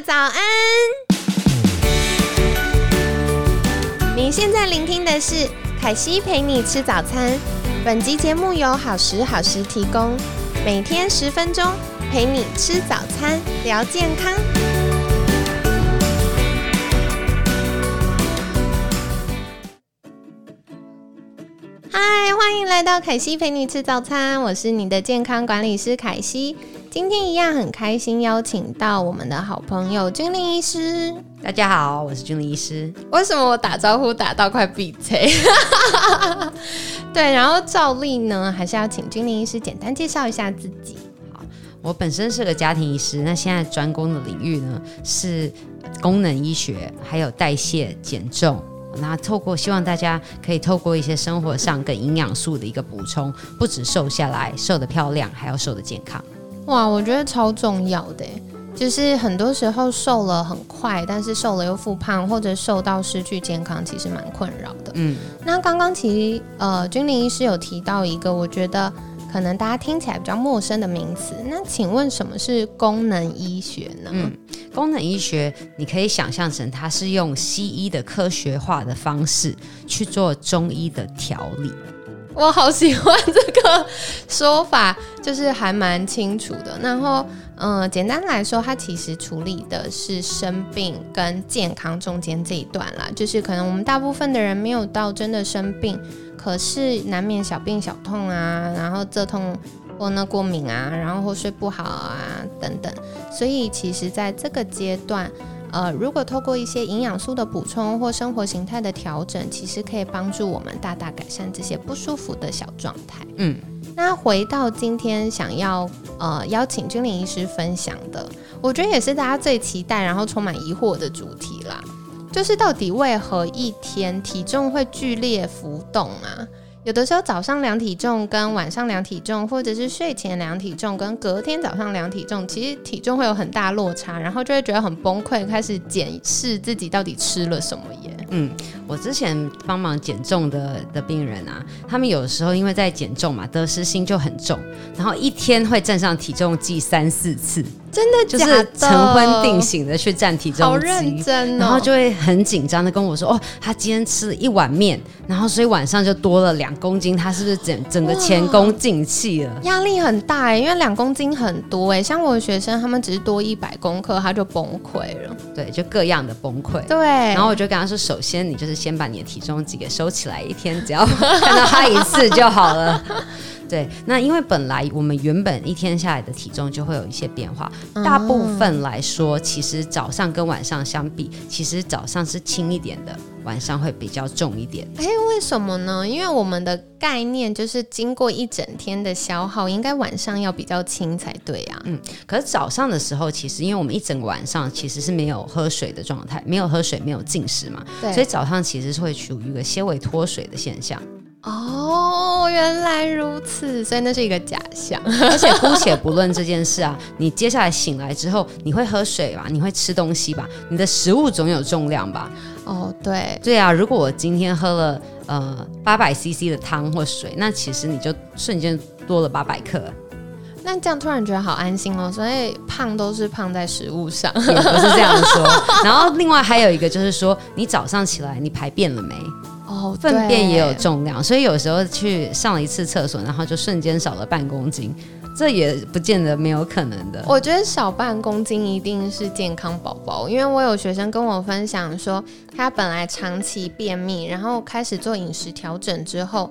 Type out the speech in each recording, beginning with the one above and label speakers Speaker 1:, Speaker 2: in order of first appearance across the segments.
Speaker 1: 早安！您现在聆听的是凯西陪你吃早餐。本集节目由好时好时提供，每天十分钟陪你吃早餐，聊健康。来到凯西陪你吃早餐，我是你的健康管理师凯西。今天一样很开心，邀请到我们的好朋友君玲医师。
Speaker 2: 大家好，我是君玲医师。
Speaker 1: 为什么我打招呼打到快闭嘴？对，然后照例呢，还是要请君玲医师简单介绍一下自己。
Speaker 2: 好，我本身是个家庭医师，那现在专攻的领域呢是功能医学，还有代谢减重。那透过希望大家可以透过一些生活上跟营养素的一个补充，不止瘦下来，瘦得漂亮，还要瘦得健康。
Speaker 1: 哇，我觉得超重要的，就是很多时候瘦了很快，但是瘦了又复胖，或者瘦到失去健康，其实蛮困扰的。嗯，那刚刚其实呃，君临医师有提到一个，我觉得可能大家听起来比较陌生的名词。那请问什么是功能医学呢？嗯，
Speaker 2: 功能医学你可以想象成它是用西医的科学化的方式去做中医的调理。
Speaker 1: 我好喜欢这个说法，就是还蛮清楚的。然后，嗯，简单来说，它其实处理的是生病跟健康中间这一段啦。就是可能我们大部分的人没有到真的生病，可是难免小病小痛啊，然后这痛或那过敏啊，然后或睡不好啊等等。所以，其实在这个阶段。呃，如果透过一些营养素的补充或生活形态的调整，其实可以帮助我们大大改善这些不舒服的小状态。嗯，那回到今天想要呃邀请君临医师分享的，我觉得也是大家最期待然后充满疑惑的主题啦，就是到底为何一天体重会剧烈浮动啊？有的时候早上量体重跟晚上量体重，或者是睡前量体重跟隔天早上量体重，其实体重会有很大落差，然后就会觉得很崩溃，开始检视自己到底吃了什么耶。
Speaker 2: 嗯，我之前帮忙减重的的病人啊，他们有时候因为在减重嘛，得失心就很重，然后一天会站上体重计三四次。
Speaker 1: 真的
Speaker 2: 就是晨昏定醒的去站体重
Speaker 1: 好认真，
Speaker 2: 然后就会很紧张的跟我说：“哦，他今天吃了一碗面，然后所以晚上就多了两公斤，他是不是整整个前功尽弃了？
Speaker 1: 压力很大哎，因为两公斤很多哎，像我的学生，他们只是多一百公克，他就崩溃了。
Speaker 2: 对，就各样的崩溃。
Speaker 1: 对，
Speaker 2: 然后我就跟他说：首先你就是先把你的体重计给收起来，一天只要 看到他一次就好了。”对，那因为本来我们原本一天下来的体重就会有一些变化，大部分来说，其实早上跟晚上相比，其实早上是轻一点的，晚上会比较重一点。
Speaker 1: 哎，为什么呢？因为我们的概念就是经过一整天的消耗，应该晚上要比较轻才对啊。
Speaker 2: 嗯，可是早上的时候，其实因为我们一整个晚上其实是没有喝水的状态，没有喝水，没有进食嘛，所以早上其实是会处于一个些微脱水的现象。
Speaker 1: 哦，原来如此，所以那是一个假象。
Speaker 2: 而且姑且不论这件事啊，你接下来醒来之后，你会喝水吧？你会吃东西吧？你的食物总有重量吧？
Speaker 1: 哦，对，
Speaker 2: 对啊。如果我今天喝了呃八百 CC 的汤或水，那其实你就瞬间多了八百克。
Speaker 1: 那这样突然觉得好安心哦。所以胖都是胖在食物上，不
Speaker 2: 是这样说。然后另外还有一个就是说，你早上起来你排便了没？
Speaker 1: 哦，
Speaker 2: 粪便也有重量，所以有时候去上了一次厕所，然后就瞬间少了半公斤，这也不见得没有可能的。
Speaker 1: 我觉得少半公斤一定是健康宝宝，因为我有学生跟我分享说，他本来长期便秘，然后开始做饮食调整之后。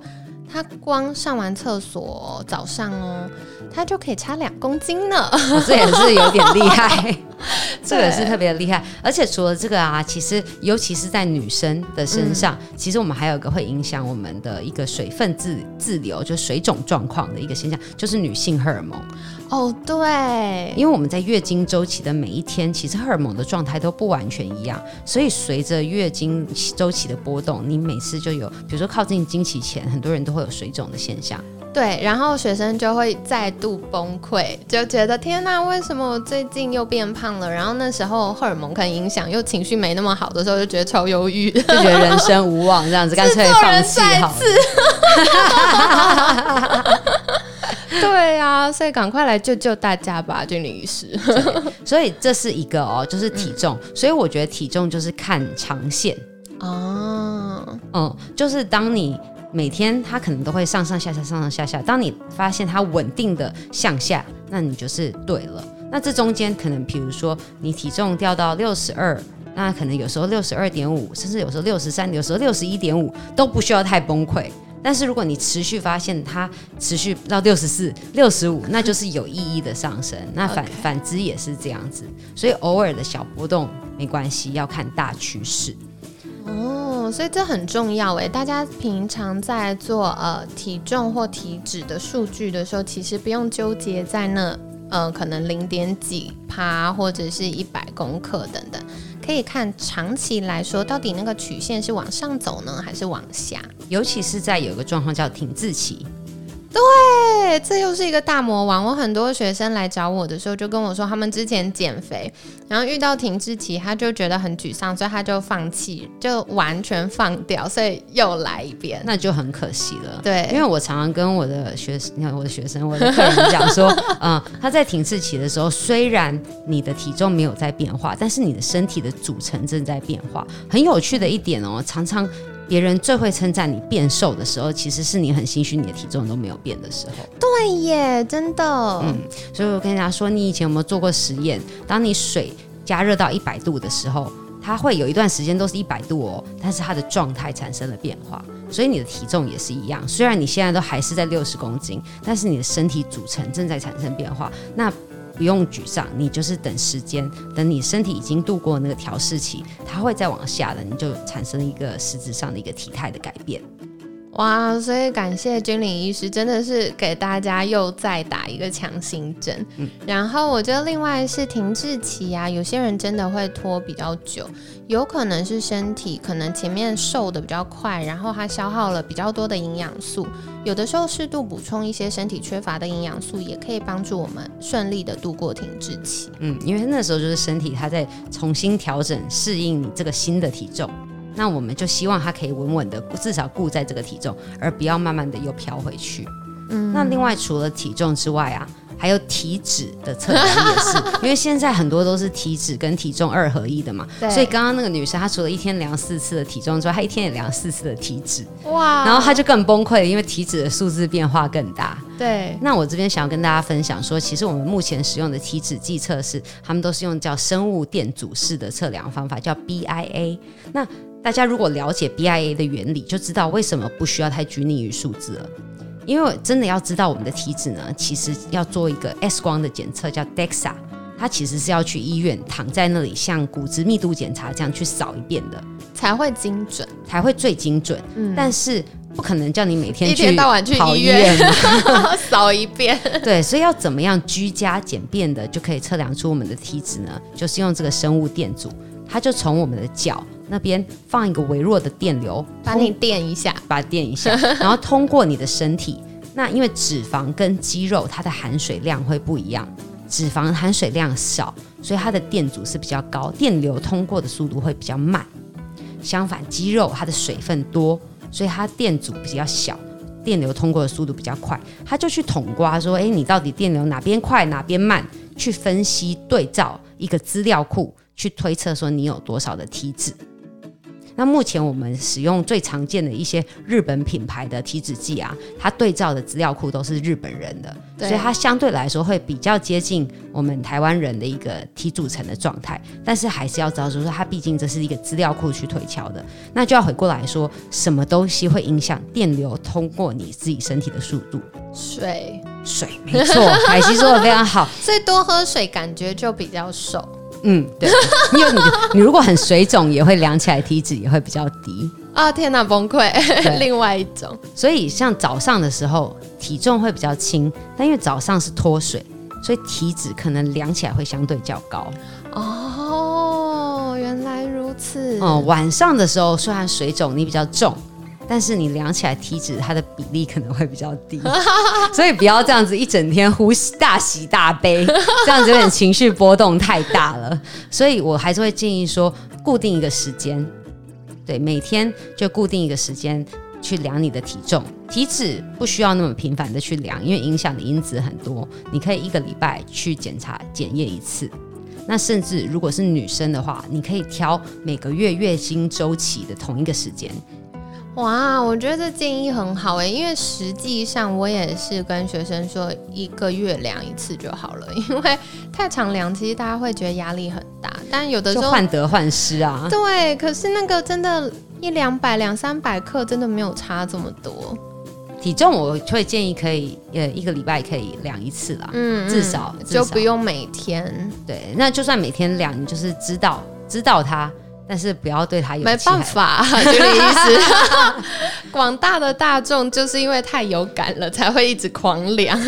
Speaker 1: 他光上完厕所早上哦，他就可以差两公斤呢，
Speaker 2: 这也是有点厉害，这个是特别厉害。而且除了这个啊，其实尤其是在女生的身上，其实我们还有一个会影响我们的一个水分自自流，就水肿状况的一个现象，就是女性荷尔蒙。
Speaker 1: 哦，对，
Speaker 2: 因为我们在月经周期的每一天，其实荷尔蒙的状态都不完全一样，所以随着月经周期的波动，你每次就有，比如说靠近经期前，很多人都会有水肿的现象。
Speaker 1: 对，然后学生就会再度崩溃，就觉得天哪，为什么我最近又变胖了？然后那时候荷尔蒙可能影响，又情绪没那么好的时候，就觉得超忧郁，就
Speaker 2: 觉得人生无望，这样子干脆放弃好了。
Speaker 1: 对啊，所以赶快来救救大家吧，君临医师。
Speaker 2: 所以这是一个哦，就是体重。所以我觉得体重就是看长线
Speaker 1: 哦，
Speaker 2: 嗯，就是当你每天它可能都会上上下下上上下下，当你发现它稳定的向下，那你就是对了。那这中间可能，比如说你体重掉到六十二，那可能有时候六十二点五，甚至有时候六十三，有时候六十一点五，都不需要太崩溃。但是如果你持续发现它持续到六十四、六十五，那就是有意义的上升。那反反之也是这样子，所以偶尔的小波动没关系，要看大趋势。
Speaker 1: 哦，所以这很重要诶。大家平常在做呃体重或体脂的数据的时候，其实不用纠结在那呃可能零点几趴或者是一百公克等等，可以看长期来说，到底那个曲线是往上走呢，还是往下？
Speaker 2: 尤其是在有一个状况叫停滞期，
Speaker 1: 对，这又是一个大魔王。我很多学生来找我的时候，就跟我说，他们之前减肥，然后遇到停滞期，他就觉得很沮丧，所以他就放弃，就完全放掉，所以又来一遍。
Speaker 2: 那就很可惜了。
Speaker 1: 对
Speaker 2: 因为我常常跟我的学生，你看我的学生，我的客人讲说，嗯，他在停滞期的时候，虽然你的体重没有在变化，但是你的身体的组成正在变化。很有趣的一点哦，常常别人最会称赞你变瘦的时候，其实是你很心虚，你的体重都没有变的时候。
Speaker 1: 对耶，真的，
Speaker 2: 嗯所以我跟大家说，你以前有没有做过实验？当你水加热到一百度的时候，它会有一段时间都是一百度哦，但是它的状态产生了变化，所以你的体重也是一样。虽然你现在都还是在六十公斤，但是你的身体组成正在产生变化。那不用沮丧，你就是等时间，等你身体已经度过那个调试期，它会再往下的，你就产生一个实质上的一个体态的改变。
Speaker 1: 哇！所以感谢君临医师，真的是给大家又再打一个强心针。然后我觉得另外是停滞期啊，有些人真的会拖比较久，有可能是身体可能前面瘦的比较快，然后它消耗了比较多的营养素。有的时候适度补充一些身体缺乏的营养素，也可以帮助我们顺利的度过停滞期。
Speaker 2: 嗯，因为那时候就是身体它在重新调整适应你这个新的体重，那我们就希望它可以稳稳的至少固在这个体重，而不要慢慢的又飘回去。嗯，那另外除了体重之外啊，还有体脂的测量也是，因为现在很多都是体脂跟体重二合一的嘛，
Speaker 1: 对
Speaker 2: 所以刚刚那个女生她除了一天量四次的体重之外，她一天也量四次的体脂，
Speaker 1: 哇
Speaker 2: 然后她就更崩溃了，因为体脂的数字变化更大。
Speaker 1: 对
Speaker 2: 那我这边想要跟大家分享说，其实我们目前使用的体脂计测试，他们都是用叫生物电阻式的测量方法，叫 BIA。那大家如果了解 BIA 的原理，就知道为什么不需要太拘泥于数字了。因为真的要知道我们的体脂呢，其实要做一个 X 光的检测，叫 DEXA。它其实是要去医院躺在那里，像骨质密度检查这样去扫一遍的，
Speaker 1: 才会精准，
Speaker 2: 才会最精准。但是不可能叫你每天
Speaker 1: 一天到晚去
Speaker 2: 跑医
Speaker 1: 医院 扫一遍。
Speaker 2: 对，所以要怎么样居家简便的就可以测量出我们的体脂呢？就是用这个生物电阻，它就从我们的脚那边放一个微弱的电流，
Speaker 1: 把你电一下，
Speaker 2: 把它电一下，然后通过你的身体。那因为脂肪跟肌肉它的含水量会不一样，脂肪含水量少，所以它的电阻是比较高，电流通过的速度会比较慢。相反，肌肉它的水分多，所以它电阻比较小，电流通过的速度比较快。他就去统刮说，诶，你到底电流哪边快哪边慢？去分析对照一个资料库，去推测说你有多少的体脂。那目前我们使用最常见的一些日本品牌的体脂计啊，它对照的资料库都是日本人的，所以它相对来说会比较接近我们台湾人的一个体组成的状态。但是还是要知道，就是说它毕竟这是一个资料库去推敲的，那就要回过来说，什么东西会影响电流通过你自己身体的速度？
Speaker 1: 水，
Speaker 2: 水，没错，海西说的非常好。
Speaker 1: 所以多喝水感觉就比较瘦。
Speaker 2: 嗯，对，因为你你如果很水肿，也会量起来体脂也会比较低。
Speaker 1: 啊天哪，崩溃！另外一种，
Speaker 2: 所以像早上的时候，体重会比较轻，但因为早上是脱水，所以体脂可能量起来会相对较高。
Speaker 1: 哦，原来如此。
Speaker 2: 哦、晚上的时候虽然水肿你比较重，但是你量起来体脂它的比例可能会比较低，所以不要这样子一整天呼吸大喜大悲，这样子有点情绪波动太大了。所以我还是会建议说，固定一个时间，对，每天就固定一个时间。去量你的体重，体脂不需要那么频繁的去量，因为影响的因子很多。你可以一个礼拜去检查检验一次。那甚至如果是女生的话，你可以挑每个月月经周期的同一个时间。
Speaker 1: 哇，我觉得这建议很好诶，因为实际上我也是跟学生说一个月量一次就好了，因为太常量其实大家会觉得压力很大，但有的时候
Speaker 2: 患得患失啊。
Speaker 1: 对，可是那个真的，一两百、两三百克真的没有差这么多。
Speaker 2: 体重我会建议可以，呃，一个礼拜可以量一次啦，嗯，至少
Speaker 1: 就不用每天。
Speaker 2: 对，那就算每天量，你就是知道知道它。但是不要对他有
Speaker 1: 没办法，就这个意思。广大的大众就是因为太有感了，才会一直狂凉。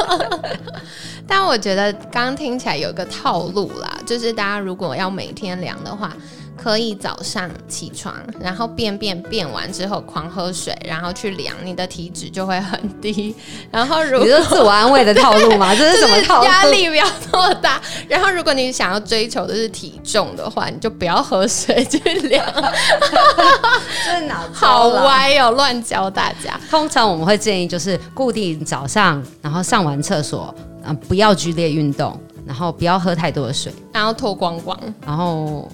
Speaker 1: 但我觉得刚刚听起来有个套路啦，就是大家如果要每天量的话。可以早上起床，然后便便便完之后狂喝水，然后去量你的体脂就会很低。然后如果
Speaker 2: 你是自我安慰的套路吗？这是什么套路？
Speaker 1: 压力不要那么大。然后如果你想要追求的是体重的话，你就不要喝水去量。
Speaker 2: 这脑
Speaker 1: 好歪哦，乱教大家。
Speaker 2: 通常我们会建议就是固定早上，然后上完厕所，嗯，不要剧烈运动，然后不要喝太多的水，
Speaker 1: 然后脱光光，
Speaker 2: 然后。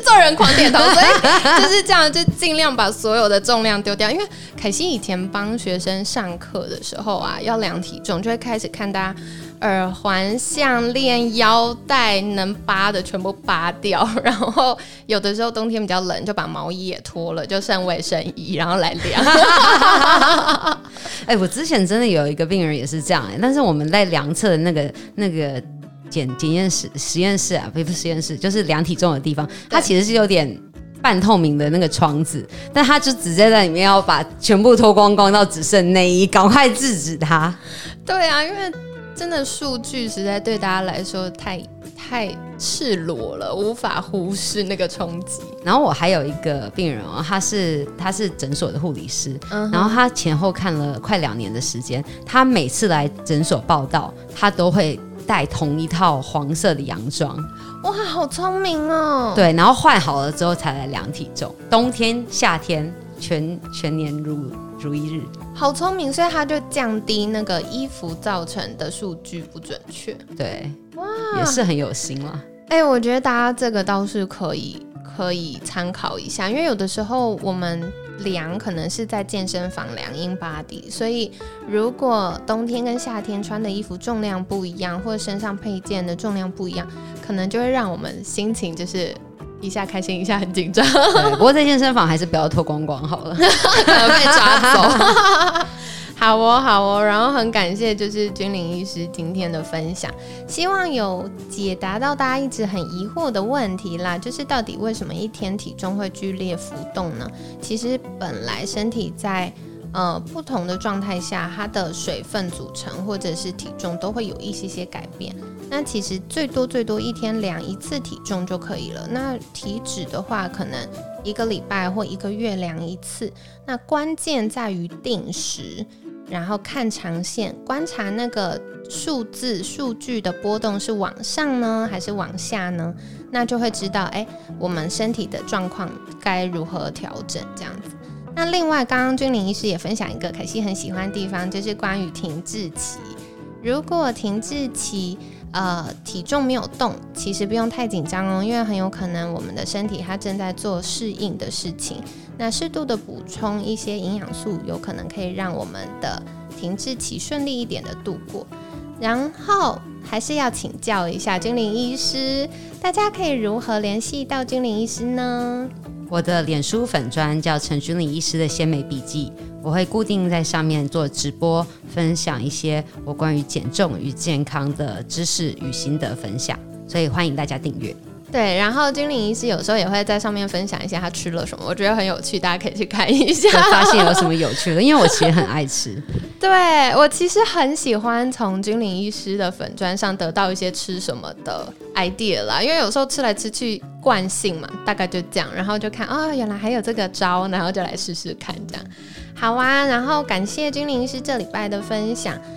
Speaker 1: 做人狂点头，所以 就是这样，就尽量把所有的重量丢掉。因为凯西以前帮学生上课的时候啊，要量体重，就会开始看大家耳环、项链、腰带能拔的全部拔掉，然后有的时候冬天比较冷，就把毛衣也脱了，就剩卫生衣，然后来量。
Speaker 2: 哎，我之前真的有一个病人也是这样，哎但是我们在量测的那个那个。检检验室实验室啊，不是实验室，就是量体重的地方。它其实是有点半透明的那个窗子，但他就直接在里面要把全部脱光光到只剩内衣，赶快制止他。
Speaker 1: 对啊，因为真的数据实在对大家来说太太赤裸了，无法忽视那个冲击。
Speaker 2: 然后我还有一个病人哦，他是他是诊所的护理师，嗯然后他前后看了快两年的时间，他每次来诊所报道，他都会。带同一套黄色的洋装，
Speaker 1: 哇，好聪明哦！
Speaker 2: 对，然后换好了之后才来量体重，冬天、夏天全全年如如一日，
Speaker 1: 好聪明，所以他就降低那个衣服造成的数据不准确。
Speaker 2: 对，哇，也是很有心了。
Speaker 1: 哎，我觉得大家这个倒是可以可以参考一下，因为有的时候我们。量可能是在健身房量 in body，所以如果冬天跟夏天穿的衣服重量不一样，或者身上配件的重量不一样，可能就会让我们心情就是一下开心，一下很紧张。
Speaker 2: 不过在健身房还是不要脱光光好了，
Speaker 1: 可能被抓走。好哦，好哦，然后很感谢就是君临医师今天的分享，希望有解答到大家一直很疑惑的问题啦，就是到底为什么一天体重会剧烈浮动呢？其实本来身体在呃不同的状态下，它的水分组成或者是体重都会有一些些改变。那其实最多最多一天量一次体重就可以了。那体脂的话，可能一个礼拜或一个月量一次。那关键在于定时。然后看长线，观察那个数字数据的波动是往上呢，还是往下呢？那就会知道，哎，我们身体的状况该如何调整这样子。那另外，刚刚君临医师也分享一个可惜很喜欢的地方，就是关于停滞期。如果停滞期，呃，体重没有动，其实不用太紧张哦，因为很有可能我们的身体它正在做适应的事情。那适度的补充一些营养素，有可能可以让我们的停滞期顺利一点的度过。然后还是要请教一下精灵医师，大家可以如何联系到精灵医师呢？
Speaker 2: 我的脸书粉专叫陈君玲医师的鲜美笔记，我会固定在上面做直播，分享一些我关于减重与健康的知识与心得分享，所以欢迎大家订阅。
Speaker 1: 对，然后精灵医师有时候也会在上面分享一些他吃了什么，我觉得很有趣，大家可以去看一下，
Speaker 2: 发现有什么有趣的。因为我其实很爱吃，
Speaker 1: 对我其实很喜欢从精灵医师的粉砖上得到一些吃什么的 idea 啦，因为有时候吃来吃去惯性嘛，大概就这样，然后就看哦，原来还有这个招，然后就来试试看这样。好啊，然后感谢精灵医师这礼拜的分享。